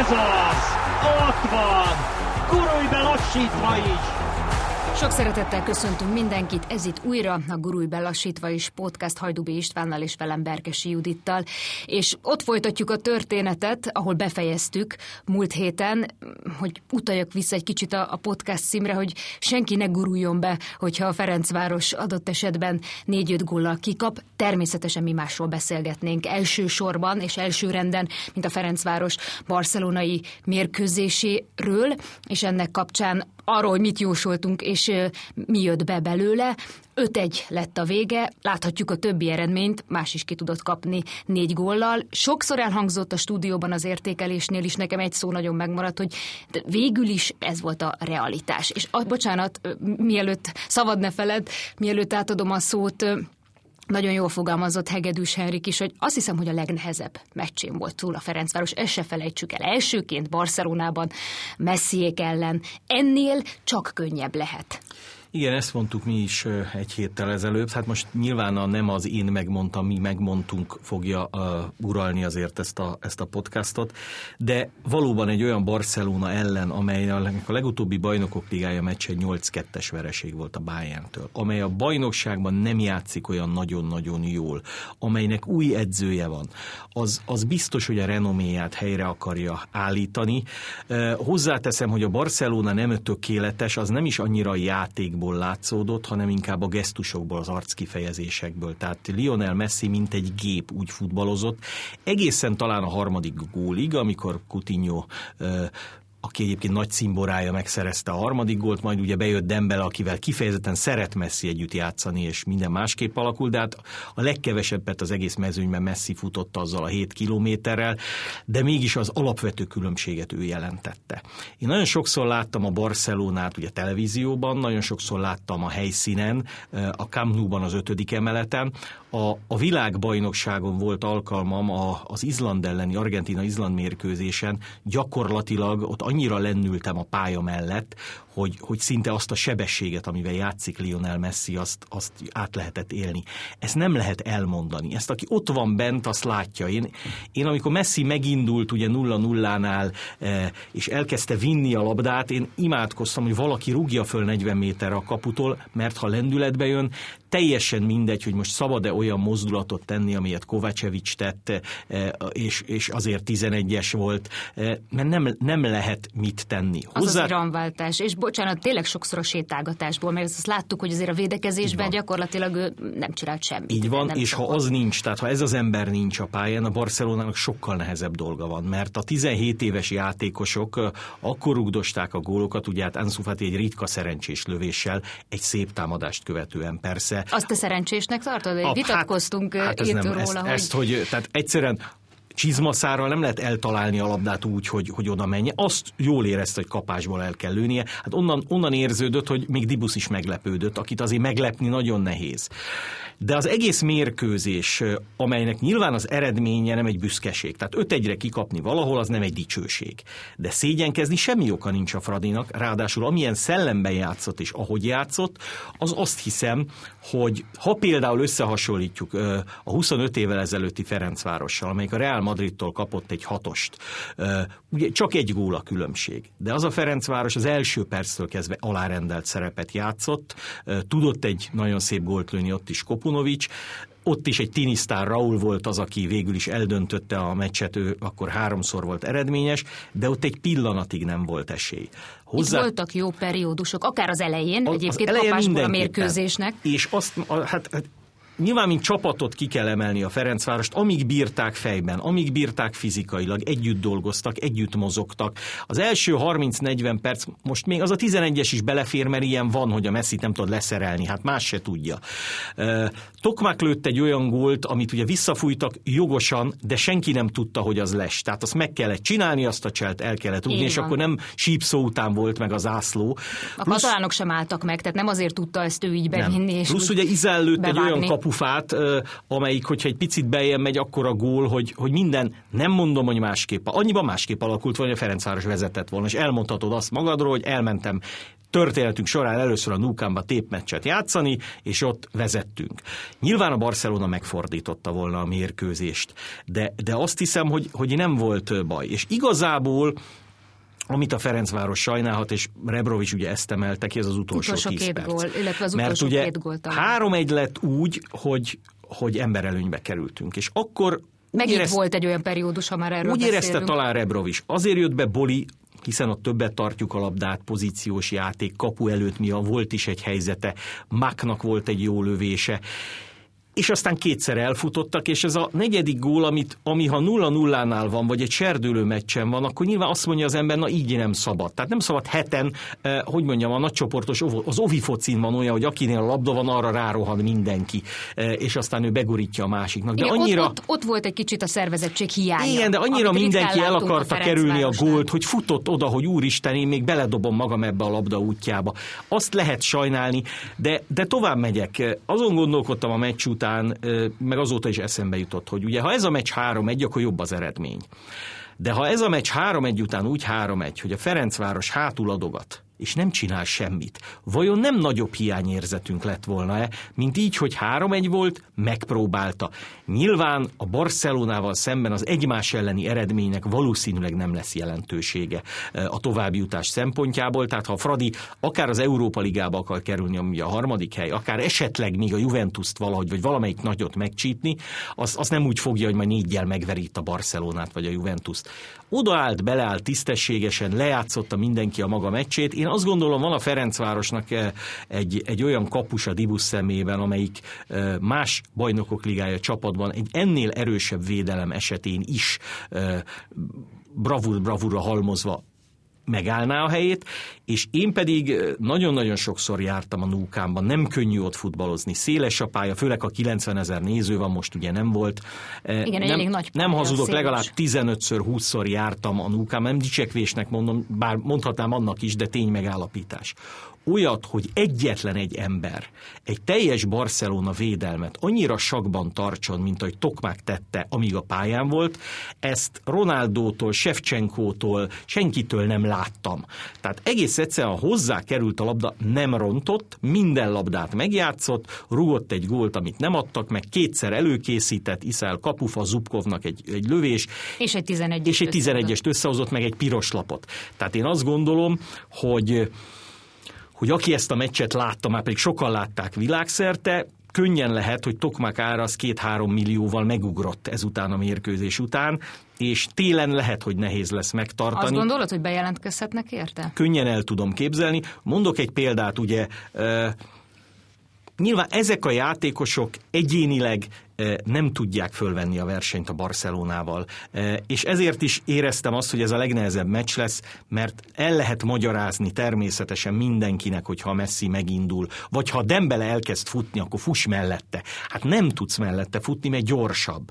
Ez az! Ott van! Gurulj be lassítva is! Sok szeretettel köszöntünk mindenkit, ez itt újra a Gurulj Belassítva is podcast Hajdubé Istvánnal és velem Berkesi Judittal, és ott folytatjuk a történetet, ahol befejeztük múlt héten, hogy utaljak vissza egy kicsit a, podcast címre, hogy senki ne guruljon be, hogyha a Ferencváros adott esetben négy-öt góllal kikap. Természetesen mi másról beszélgetnénk elsősorban és elsőrenden, mint a Ferencváros barcelonai mérkőzéséről, és ennek kapcsán arról, hogy mit jósoltunk, és mi jött be belőle. 5-1 lett a vége, láthatjuk a többi eredményt, más is ki tudott kapni négy góllal. Sokszor elhangzott a stúdióban az értékelésnél is, nekem egy szó nagyon megmaradt, hogy végül is ez volt a realitás. És a, bocsánat, mielőtt szabad ne feled, mielőtt átadom a szót, nagyon jól fogalmazott Hegedűs Henrik is, hogy azt hiszem, hogy a legnehezebb meccsén volt túl a Ferencváros, ezt se felejtsük el. Elsőként Barcelonában Messiék ellen. Ennél csak könnyebb lehet. Igen, ezt mondtuk mi is egy héttel ezelőtt. Hát most nyilván a nem az én megmondtam, mi megmondtunk fogja uh, uralni azért ezt a, ezt a podcastot, de valóban egy olyan Barcelona ellen, amely a, a legutóbbi bajnokok ligája meccs egy 8-2-es vereség volt a Bayern-től, amely a bajnokságban nem játszik olyan nagyon-nagyon jól, amelynek új edzője van, az, az biztos, hogy a renoméját helyre akarja állítani. Uh, hozzáteszem, hogy a Barcelona nem tökéletes, az nem is annyira játék játékból látszódott, hanem inkább a gesztusokból, az arckifejezésekből. Tehát Lionel Messi mint egy gép úgy futballozott, egészen talán a harmadik gólig, amikor Coutinho aki egyébként nagy cimborája megszerezte a harmadik gólt, majd ugye bejött Dembele, akivel kifejezetten szeret Messi együtt játszani, és minden másképp alakul, de hát a legkevesebbet az egész mezőnyben Messi futott azzal a 7 kilométerrel, de mégis az alapvető különbséget ő jelentette. Én nagyon sokszor láttam a Barcelonát ugye televízióban, nagyon sokszor láttam a helyszínen, a Camp Nou-ban az ötödik emeleten, a, a világbajnokságon volt alkalmam a, az Izland elleni, Argentina-Izland mérkőzésen, gyakorlatilag ott annyira lennültem a pálya mellett, hogy, hogy szinte azt a sebességet, amivel játszik Lionel Messi, azt, azt át lehetett élni. Ezt nem lehet elmondani. Ezt, aki ott van bent, azt látja. Én, én amikor Messi megindult ugye nulla nullánál, e, és elkezdte vinni a labdát, én imádkoztam, hogy valaki rúgja föl 40 méterre a kaputól, mert ha lendületbe jön, teljesen mindegy, hogy most szabad-e olyan mozdulatot tenni, amilyet Kovácsevics tette, és, és azért 11-es volt, mert nem, nem lehet mit tenni. Hozzá... Az az iramváltás, és bocsánat, tényleg sokszor a sétálgatásból, mert azt láttuk, hogy azért a védekezésben gyakorlatilag ő nem csinált semmit. Így van, és ha az nincs, tehát ha ez az ember nincs a pályán, a Barcelonának sokkal nehezebb dolga van, mert a 17 éves játékosok akkor rugdosták a gólokat, ugye hát Ansu Fati egy ritka szerencsés lövéssel, egy szép támadást követően persze, azt te szerencsésnek tartod? A, Vitatkoztunk hát, hát ez nem, róla, ezt, hogy... ezt, hogy... Tehát egyszerűen csizmaszárral nem lehet eltalálni a labdát úgy, hogy, hogy oda menje. Azt jól érezte, hogy kapásból el kell lőnie. Hát onnan, onnan érződött, hogy még Dibusz is meglepődött, akit azért meglepni nagyon nehéz. De az egész mérkőzés, amelynek nyilván az eredménye nem egy büszkeség, tehát öt egyre kikapni valahol, az nem egy dicsőség. De szégyenkezni semmi oka nincs a Fradinak, ráadásul amilyen szellemben játszott és ahogy játszott, az azt hiszem, hogy ha például összehasonlítjuk a 25 évvel ezelőtti Ferencvárossal, amelyik a Real Madridtól kapott egy hatost, ugye csak egy gól a különbség. De az a Ferencváros az első perctől kezdve alárendelt szerepet játszott, tudott egy nagyon szép gólt lőni ott is Kopu Trifunovics, ott is egy tinisztár Raúl volt az, aki végül is eldöntötte a meccset, ő akkor háromszor volt eredményes, de ott egy pillanatig nem volt esély. Hozzá... Itt voltak jó periódusok, akár az elején, az, egyébként az kapásból a mérkőzésnek. És azt, hát, hát Nyilván, mint csapatot ki kell emelni a Ferencvárost, amíg bírták fejben, amíg bírták fizikailag, együtt dolgoztak, együtt mozogtak. Az első 30-40 perc, most még az a 11-es is belefér, mert ilyen van, hogy a Messi nem tud leszerelni, hát más se tudja. Tokmák lőtt egy olyan gólt, amit ugye visszafújtak jogosan, de senki nem tudta, hogy az lesz. Tehát azt meg kellett csinálni, azt a cselt el kellett rúgni, és akkor nem sípszó után volt meg az ászló. A Plusz... katalánok sem álltak meg, tehát nem azért tudta ezt ő így bevinni. Nem. És Plusz ugye Izell lőtt egy olyan kapu kapufát, amelyik, hogyha egy picit bejön megy, akkor a gól, hogy, hogy minden, nem mondom, hogy másképp. Annyiban másképp alakult volna, hogy a Ferencváros vezetett volna, és elmondhatod azt magadról, hogy elmentem történetünk során először a Nukámba tépmeccset játszani, és ott vezettünk. Nyilván a Barcelona megfordította volna a mérkőzést, de, de azt hiszem, hogy, hogy nem volt baj. És igazából amit a Ferencváros sajnálhat, és Rebrovics ugye ezt emelte ki, ez az utolsó, utolsó két perc. gól, illetve az Mert ugye két gólt. három egy lett úgy, hogy, hogy emberelőnybe kerültünk. És akkor Megint érezt, volt egy olyan periódus, ha már erről Úgy beszélünk. érezte talán Rebrovics. Azért jött be Boli, hiszen ott többet tartjuk a labdát, pozíciós játék, kapu előtt mi a volt is egy helyzete, Maknak volt egy jó lövése, és aztán kétszer elfutottak, és ez a negyedik gól, amit, ami ha nulla nullánál van, vagy egy serdülő meccsen van, akkor nyilván azt mondja az ember, na így nem szabad. Tehát nem szabad heten, eh, hogy mondjam, a nagycsoportos, az ovi focin van olyan, hogy akinél a labda van, arra rárohan mindenki, eh, és aztán ő begurítja a másiknak. De Igen, annyira... ott, ott, ott volt egy kicsit a szervezettség hiánya. Igen, de annyira mindenki el akarta a kerülni a gólt, hogy futott oda, hogy úristen, én még beledobom magam ebbe a labda útjába. Azt lehet sajnálni, de, de tovább megyek. Azon gondolkodtam a meccs után, meg azóta is eszembe jutott, hogy ugye ha ez a meccs 3-1, akkor jobb az eredmény. De ha ez a meccs 3-1 után úgy 3-1, hogy a Ferencváros hátul adogat, és nem csinál semmit. Vajon nem nagyobb hiányérzetünk lett volna-e, mint így, hogy három egy volt, megpróbálta. Nyilván a Barcelonával szemben az egymás elleni eredménynek valószínűleg nem lesz jelentősége eh, a továbbjutás szempontjából, tehát ha a Fradi akár az Európa Ligába akar kerülni, ami a harmadik hely, akár esetleg még a Juventus-t valahogy, vagy valamelyik nagyot megcsípni, az, az nem úgy fogja, hogy majd négyel megverít a Barcelonát vagy a Juventus-t. Odaállt, beleállt tisztességesen, lejátszotta mindenki a maga meccsét. Én azt gondolom, van a Ferencvárosnak eh, egy, egy olyan kapus a Dibusz szemében, amelyik eh, más bajnokok ligája csapatban egy ennél erősebb védelem esetén is eh, bravúr bravúra halmozva megállná a helyét, és én pedig nagyon-nagyon sokszor jártam a Núkámban, nem könnyű ott futballozni, széles a pálya, főleg a 90 ezer néző van, most ugye nem volt. Igen, nem, elég nagy pálya, Nem hazudok, széles. legalább 15-ször, 20-szor jártam a Núkám, nem dicsekvésnek mondom, bár mondhatnám annak is, de tény megállapítás olyat, hogy egyetlen egy ember egy teljes Barcelona védelmet annyira sakban tartson, mint ahogy Tokmák tette, amíg a pályán volt, ezt Ronaldótól, Shevchenkótól, senkitől nem láttam. Tehát egész egyszerűen hozzá került a labda, nem rontott, minden labdát megjátszott, rugott egy gólt, amit nem adtak meg, kétszer előkészített, Iszel Kapufa Zubkovnak egy, egy lövés. És egy 11 És egy 11-est összehozott meg egy piros lapot. Tehát én azt gondolom, hogy hogy aki ezt a meccset látta, már pedig sokan látták világszerte, könnyen lehet, hogy Tokmak ára az két-három millióval megugrott ezután a mérkőzés után, és télen lehet, hogy nehéz lesz megtartani. Azt gondolod, hogy bejelentkezhetnek érte? Könnyen el tudom képzelni. Mondok egy példát, ugye, Nyilván ezek a játékosok egyénileg nem tudják fölvenni a versenyt a Barcelonával. És ezért is éreztem azt, hogy ez a legnehezebb meccs lesz, mert el lehet magyarázni természetesen mindenkinek, hogyha Messi megindul, vagy ha Dembele elkezd futni, akkor fuss mellette. Hát nem tudsz mellette futni, mert gyorsabb.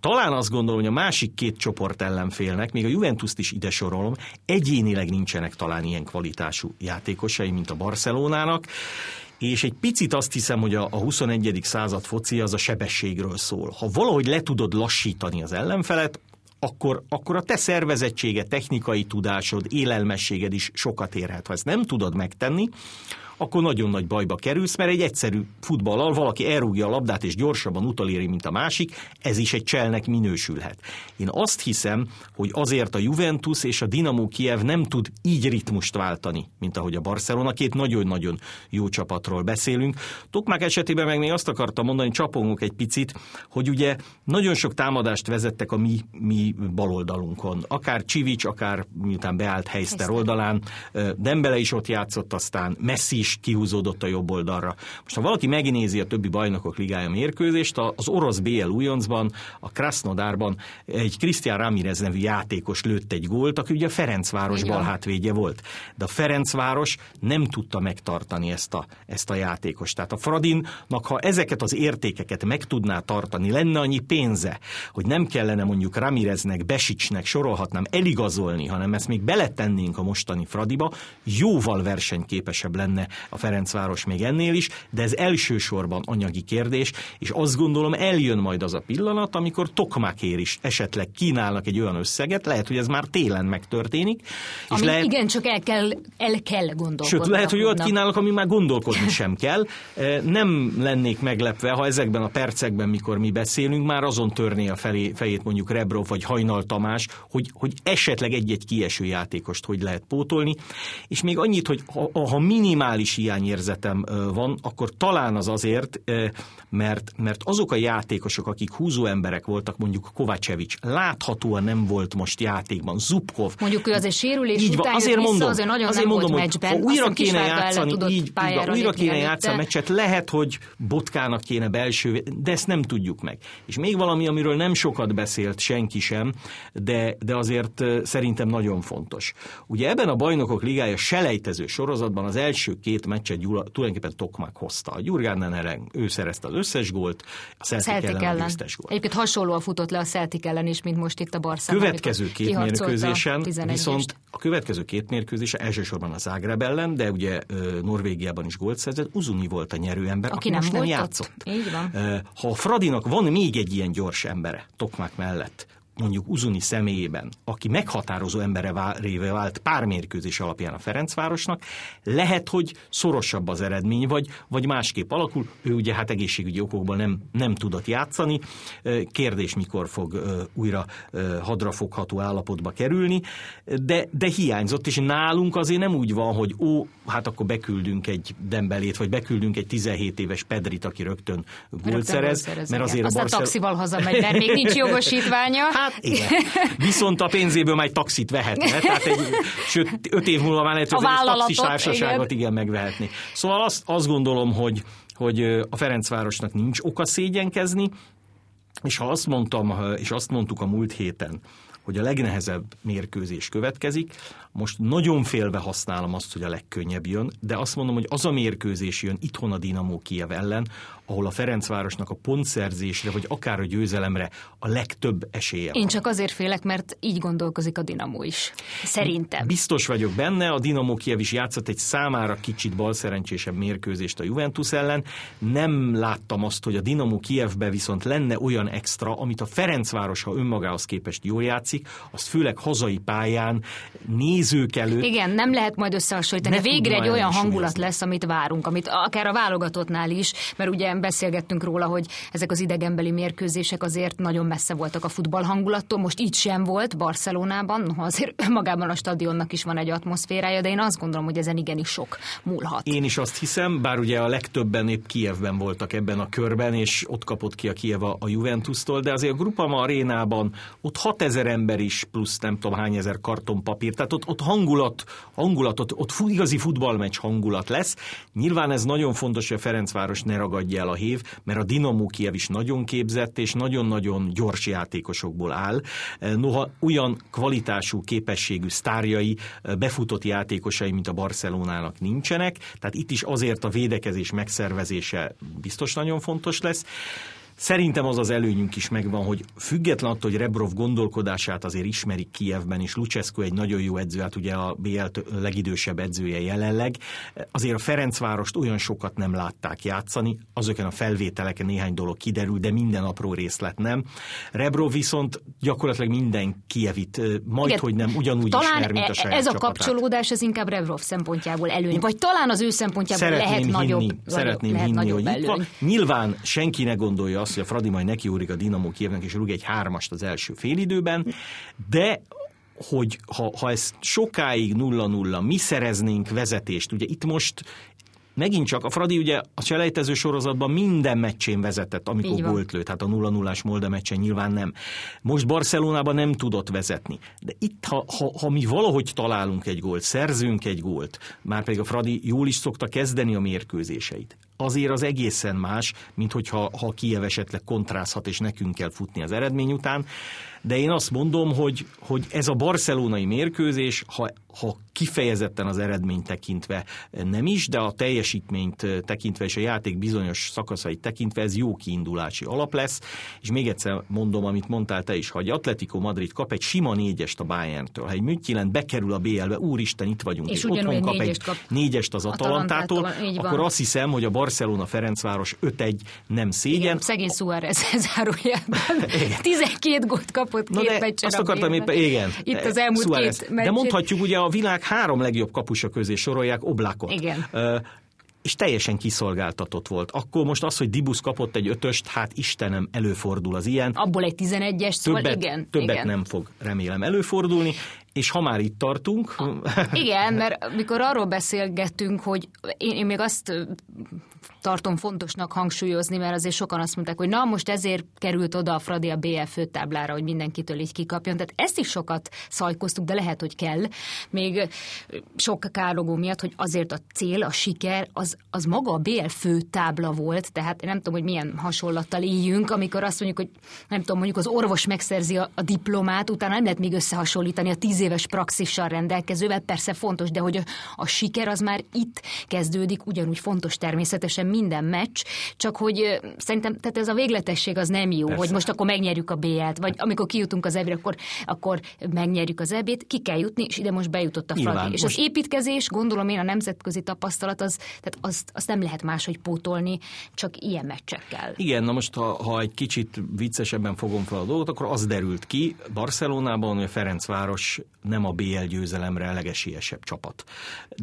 Talán azt gondolom, hogy a másik két csoport ellenfélnek, még a Juventus-t is ide sorolom, egyénileg nincsenek talán ilyen kvalitású játékosai, mint a Barcelonának, és egy picit azt hiszem, hogy a, a 21. század foci az a sebességről szól. Ha valahogy le tudod lassítani az ellenfelet, akkor, akkor a te szervezettsége, technikai tudásod, élelmességed is sokat érhet. Ha ezt nem tudod megtenni, akkor nagyon nagy bajba kerülsz, mert egy egyszerű futballal valaki elrúgja a labdát és gyorsabban utaléri, mint a másik, ez is egy cselnek minősülhet. Én azt hiszem, hogy azért a Juventus és a Dinamo Kiev nem tud így ritmust váltani, mint ahogy a Barcelona, két nagyon-nagyon jó csapatról beszélünk. Tokmák esetében meg még azt akartam mondani, csapongok egy picit, hogy ugye nagyon sok támadást vezettek a mi, mi baloldalunkon. Akár Csivics, akár miután beállt Heister oldalán, Dembele is ott játszott, aztán Messi is is kihúzódott a jobb oldalra. Most ha valaki megnézi a többi bajnokok ligája mérkőzést, az orosz BL Újoncban, a Krasnodárban egy Krisztián Ramirez nevű játékos lőtt egy gólt, aki ugye a Ferencváros balhátvédje volt. De a Ferencváros nem tudta megtartani ezt a, ezt a játékost. Tehát a Fradinnak, ha ezeket az értékeket meg tudná tartani, lenne annyi pénze, hogy nem kellene mondjuk Ramireznek, Besicsnek, sorolhatnám eligazolni, hanem ezt még beletennénk a mostani Fradiba, jóval versenyképesebb lenne a Ferencváros még ennél is, de ez elsősorban anyagi kérdés, és azt gondolom eljön majd az a pillanat, amikor Tokmakér is esetleg kínálnak egy olyan összeget, lehet, hogy ez már télen megtörténik. Ami és lehet, igen, csak el kell, el kell gondolkodni. Sőt, lehet, hogy olyat kínálnak, ami már gondolkodni sem kell. Nem lennék meglepve, ha ezekben a percekben, mikor mi beszélünk, már azon törné a felé, fejét mondjuk Rebrov vagy Hajnal Tamás, hogy, hogy esetleg egy-egy kieső játékost hogy lehet pótolni. És még annyit, hogy ha, ha minimális hiányérzetem van, akkor talán az azért, mert, mert azok a játékosok, akik húzó emberek voltak, mondjuk Kovácsevics, láthatóan nem volt most játékban, Zubkov. Mondjuk ő azért sérülés így után azért mondom, azért nagyon azért nem mondom, volt hogy meccsben. ha újra kéne játszani, így, így újra kéne játszani a meccset, lehet, hogy Botkának kéne belső, de ezt nem tudjuk meg. És még valami, amiről nem sokat beszélt senki sem, de, de azért szerintem nagyon fontos. Ugye ebben a bajnokok ligája selejtező sorozatban az első két meccset Gyula, tulajdonképpen Tokmak hozta. A Gyurgánen ellen ő szerezte az összes gólt, a Celtic, Celtic ellen, ellen. a győztes gólt. Egyébként hasonlóan futott le a Celtic ellen is, mint most itt a Barca. Következő két mérkőzésen, viszont a következő két mérkőzésen elsősorban a Zágreb ellen, de ugye Norvégiában is gólt szerzett, Uzuni volt a nyerőember, aki, aki nem, most nem játszott. Ott. Így van. Ha a Fradinak van még egy ilyen gyors embere, Tokmák mellett, mondjuk Uzuni személyében, aki meghatározó embere vált pár mérkőzés alapján a Ferencvárosnak, lehet, hogy szorosabb az eredmény, vagy, vagy másképp alakul. Ő ugye hát egészségügyi okokból nem, nem tudott játszani. Kérdés, mikor fog újra hadrafogható állapotba kerülni, de, de hiányzott, és nálunk azért nem úgy van, hogy ó, hát akkor beküldünk egy Dembelét, vagy beküldünk egy 17 éves Pedrit, aki rögtön gólt szerez, mert azért Aztán a Barcel... taxival hazamegy, mert még nincs jogosítványa. Hát igen. Viszont a pénzéből majd taxit vehetne. Tehát egy, sőt, öt év múlva már lehet, hogy a taxis társaságot igen. igen megvehetni. Szóval azt, azt gondolom, hogy, hogy a Ferencvárosnak nincs oka szégyenkezni, és ha azt mondtam, és azt mondtuk a múlt héten, hogy a legnehezebb mérkőzés következik. Most nagyon félve használom azt, hogy a legkönnyebb jön, de azt mondom, hogy az a mérkőzés jön itthon a Dinamo Kiev ellen, ahol a Ferencvárosnak a pontszerzésre, vagy akár a győzelemre a legtöbb esélye Én csak azért félek, mert így gondolkozik a Dinamo is. Szerintem. Biztos vagyok benne, a Dinamo Kiev is játszott egy számára kicsit balszerencsésebb mérkőzést a Juventus ellen. Nem láttam azt, hogy a Dinamo Kievbe viszont lenne olyan extra, amit a Ferencváros, ha önmagához képest jól játszik, azt főleg hazai pályán, nézők előtt. Igen, nem lehet majd összehasonlítani. Végre egy olyan hangulat lesz, amit várunk, amit akár a válogatottnál is, mert ugye beszélgettünk róla, hogy ezek az idegenbeli mérkőzések azért nagyon messze voltak a futball hangulattól. Most így sem volt Barcelonában, noha azért magában a stadionnak is van egy atmoszférája, de én azt gondolom, hogy ezen igenis sok múlhat. Én is azt hiszem, bár ugye a legtöbben épp Kievben voltak ebben a körben, és ott kapott ki a Kiev a Juventus-tól, de azért a Grupama arénában ott 6000 ember is, plusz nem tudom hány ezer kartonpapír, tehát ott, ott hangulat, hangulat ott, ott igazi futballmeccs hangulat lesz. Nyilván ez nagyon fontos, hogy a Ferencváros ne ragadja el a hív, mert a Dinamo Kiev is nagyon képzett és nagyon-nagyon gyors játékosokból áll. Noha olyan kvalitású, képességű sztárjai, befutott játékosai, mint a Barcelonának nincsenek, tehát itt is azért a védekezés megszervezése biztos nagyon fontos lesz. Szerintem az az előnyünk is megvan, hogy független attól, hogy Rebrov gondolkodását azért ismerik Kievben, és Lucescu egy nagyon jó edző, hát ugye a BL legidősebb edzője jelenleg, azért a Ferencvárost olyan sokat nem látták játszani, azokon a felvételeken néhány dolog kiderül, de minden apró részlet nem. Rebrov viszont gyakorlatilag minden Kievit, majd, Igen, hogy nem, ugyanúgy talán ismer, mint a e- saját ez a csapatát. kapcsolódás, ez inkább Rebrov szempontjából előny, vagy talán az ő szempontjából szeretném lehet hinni, nagyobb, Szeretném lehet hinni, nagyobb hogy előny. itt van. Nyilván senki ne gondolja azt, azt, hogy a Fradi majd nekiúrik a Dinamo Kievnek, és rúg egy hármast az első félidőben, de hogy ha, ha ez sokáig 0-0, mi szereznénk vezetést, ugye itt most Megint csak a Fradi ugye a selejtező sorozatban minden meccsén vezetett, amikor gólt lőtt, hát a 0 0 Molde meccsen nyilván nem. Most Barcelonában nem tudott vezetni. De itt, ha, ha, ha mi valahogy találunk egy gólt, szerzünk egy gólt, már pedig a Fradi jól is szokta kezdeni a mérkőzéseit, azért az egészen más, mint hogyha ha Kiev esetleg kontrázhat, és nekünk kell futni az eredmény után. De én azt mondom, hogy, hogy ez a barcelonai mérkőzés, ha, ha kifejezetten az eredményt tekintve nem is, de a teljesítményt tekintve és a játék bizonyos szakaszait tekintve ez jó kiindulási alap lesz, és még egyszer mondom, amit mondtál te is, ha egy Atletico Madrid kap egy sima négyest a Bayern-től, ha egy Mütjelen bekerül a BL-be, úristen, itt vagyunk, És és, otthon kap egy kap négyest az Atalantától, Atalantától, akkor azt hiszem, hogy a Barcelona-Ferencváros 5-1 nem szégyen. Igen, szegény Suárez zárójelben. 12 gólt kapott Na két de meccsen azt akartam éppen, igen. Itt az elmúlt Suárez. két De meccsét. mondhatjuk, ugye a világ három legjobb kapusa közé sorolják Oblakot. Igen. És teljesen kiszolgáltatott volt. Akkor most az, hogy Dibusz kapott egy ötöst, hát Istenem, előfordul az ilyen. Abból egy 11-es, szóval Többet, igen. többet igen. nem fog remélem előfordulni, és ha már itt tartunk, Igen, mert mikor arról beszélgettünk, hogy én, én még azt tartom fontosnak hangsúlyozni, mert azért sokan azt mondták, hogy na most ezért került oda a Fradi a BL főtáblára, hogy mindenkitől így kikapjon. Tehát ezt is sokat szajkoztuk, de lehet, hogy kell. Még sok károgó miatt, hogy azért a cél, a siker, az, az maga a BL főtábla volt, tehát én nem tudom, hogy milyen hasonlattal éljünk, amikor azt mondjuk, hogy nem tudom, mondjuk az orvos megszerzi a, a diplomát, utána nem lehet még összehasonlítani a tíz éves praxissal rendelkezővel, persze fontos, de hogy a, a siker az már itt kezdődik, ugyanúgy fontos természetesen minden meccs, csak hogy szerintem tehát ez a végletesség az nem jó, Persze. hogy most akkor megnyerjük a BL-t, vagy amikor kijutunk az EB-re, akkor, akkor megnyerjük az EB-t, ki kell jutni, és ide most bejutott a Nyilván, Fradi. És most- az építkezés, gondolom én a nemzetközi tapasztalat, az, tehát azt, azt nem lehet máshogy pótolni, csak ilyen meccsekkel. Igen, na most ha, ha egy kicsit viccesebben fogom fel a dolgot, akkor az derült ki Barcelonában, hogy a Ferencváros nem a BL győzelemre a legesélyesebb csapat.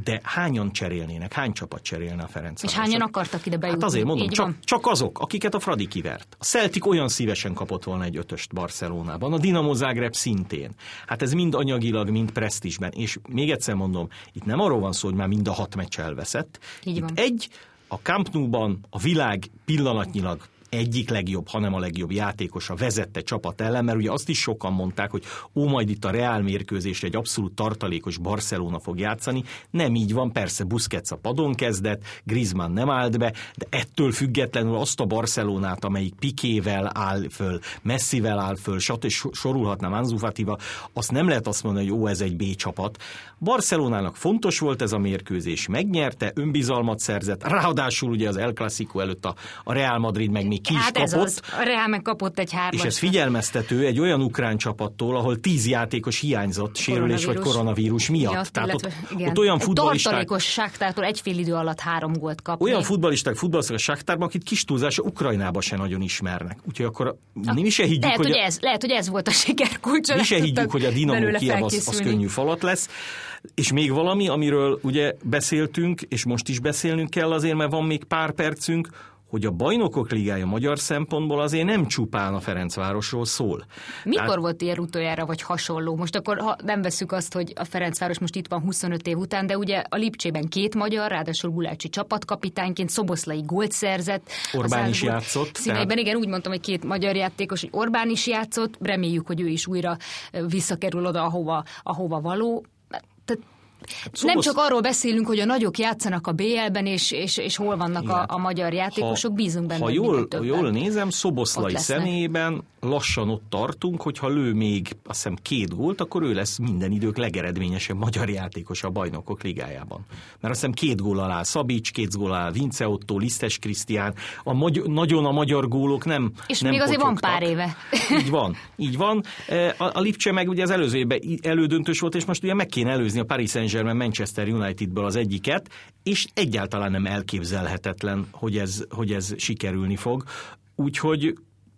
De hányan cserélnének? Hány csapat cserélne a Ferencváros? És hányan akartak ide bejutni? Hát azért mondom, csak, csak azok, akiket a Fradi kivert. A Celtic olyan szívesen kapott volna egy ötöst Barcelonában, a Dinamo Zagreb szintén. Hát ez mind anyagilag, mind presztízsben. És még egyszer mondom, itt nem arról van szó, hogy már mind a hat meccs elveszett. Így itt van. egy, a Camp Nou-ban a világ pillanatnyilag egyik legjobb, hanem a legjobb játékos a vezette csapat ellen, mert ugye azt is sokan mondták, hogy ó, majd itt a Reál mérkőzésre egy abszolút tartalékos Barcelona fog játszani. Nem így van, persze Busquets a padon kezdett, Griezmann nem állt be, de ettől függetlenül azt a Barcelonát, amelyik Pikével áll föl, Messivel áll föl, stb. sorolhatnám Ansu Fatival, azt nem lehet azt mondani, hogy ó, ez egy B csapat. Barcelonának fontos volt ez a mérkőzés, megnyerte, önbizalmat szerzett, ráadásul ugye az El Clasico előtt a, a Real Madrid meg még ki is hát ez kapott. az, a Real meg kapott egy hármas. És ez figyelmeztető egy olyan ukrán csapattól, ahol tíz játékos hiányzott sérülés vagy koronavírus miatt. miatt Tehát ott, illetve, igen. ott olyan futballisták, Tartalékos sáktától egy fél idő alatt három gólt kapni. olyan futballisták futballoztak a Saktárban, akit kis túlzása Ukrajnába se nagyon ismernek. Úgyhogy akkor mi se higgyük, lehet, hogy, hogy, a, ez, lehet, hogy ez volt a siker kulcsa. mi nem se higgyük, hogy a Dinamo Kiev az, az könnyű falat lesz. És még valami, amiről ugye beszéltünk, és most is beszélnünk kell azért, mert van még pár percünk, hogy a bajnokok ligája magyar szempontból azért nem csupán a Ferencvárosról szól. Mikor Tehát- volt ilyen utoljára, vagy hasonló? Most akkor ha nem veszük azt, hogy a Ferencváros most itt van 25 év után, de ugye a Lipcsében két magyar, ráadásul Gulácsi csapatkapitányként, Szoboszlai gólt szerzett. Orbán is játszott, Színeiben, tehát- igen, úgy mondtam, hogy két magyar játékos, hogy Orbán is játszott, reméljük, hogy ő is újra visszakerül oda, ahova, ahova való. Tehát nem Szobosz- csak arról beszélünk, hogy a nagyok játszanak a BL-ben, és, és, és hol vannak a, Igen. a magyar játékosok, bízunk benne, Ha jól, jól nézem, Szoboszlai személyében lassan ott tartunk, hogy ha lő még azt hiszem két gólt, akkor ő lesz minden idők legeredményesebb magyar játékos a bajnokok ligájában. Mert azt hiszem két gól alá Szabics, két gól alá Vince Otto, Lisztes Krisztián, a magy- nagyon a magyar gólok nem És nem még azért van potyogtak. pár éve. Így van, így van. E, A, a Lipcse meg ugye az előző évben elődöntős volt, és most ugye meg kéne előzni a Paris Saint-Germain Manchester Unitedből az egyiket, és egyáltalán nem elképzelhetetlen, hogy ez, hogy ez sikerülni fog. Úgyhogy,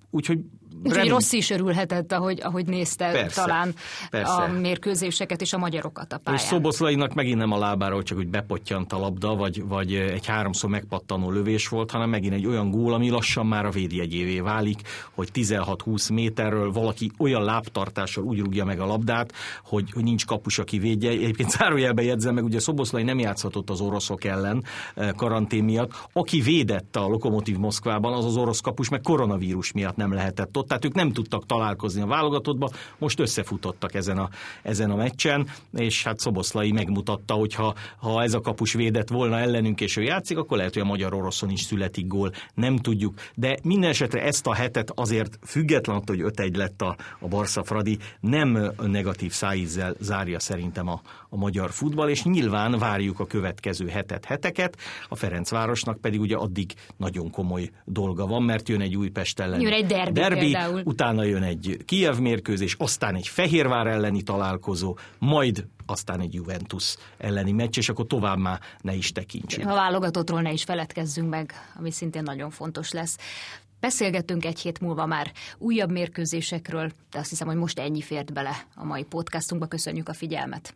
úgyhogy Úgyhogy remé- Rossz is örülhetett, ahogy, ahogy nézte Persze, talán persze. a mérkőzéseket és a magyarokat a és pályán. Szoboszlainak megint nem a lábára, csak hogy bepottyant a labda, vagy, vagy egy háromszor megpattanó lövés volt, hanem megint egy olyan gól, ami lassan már a védjegyévé válik, hogy 16-20 méterről valaki olyan lábtartással úgy rúgja meg a labdát, hogy, hogy nincs kapus, aki védje. Egyébként zárójelben jegyzem meg, ugye Szoboszlai nem játszhatott az oroszok ellen eh, karantén miatt. Aki védett a Lokomotív Moszkvában, az az orosz kapus, meg koronavírus miatt nem lehetett ott. Tehát ők nem tudtak találkozni a válogatottba, most összefutottak ezen a, ezen a meccsen, és hát Szoboszlai megmutatta, hogy ha, ha ez a kapus védett volna ellenünk, és ő játszik, akkor lehet, hogy a magyar-oroszon is születik gól, nem tudjuk. De minden esetre ezt a hetet azért független attól, hogy 5-1 lett a, a Barca Fradi, nem negatív szájízzel zárja szerintem a, a magyar futball, és nyilván várjuk a következő hetet, heteket, a Ferencvárosnak pedig ugye addig nagyon komoly dolga van, mert jön egy Újpest ellen jön egy derbi, derbi utána jön egy Kiev mérkőzés, aztán egy Fehérvár elleni találkozó, majd aztán egy Juventus elleni meccs, és akkor tovább már ne is tekintsünk. A válogatottról ne is feledkezzünk meg, ami szintén nagyon fontos lesz. Beszélgettünk egy hét múlva már újabb mérkőzésekről, de azt hiszem, hogy most ennyi fért bele a mai podcastunkba. Köszönjük a figyelmet!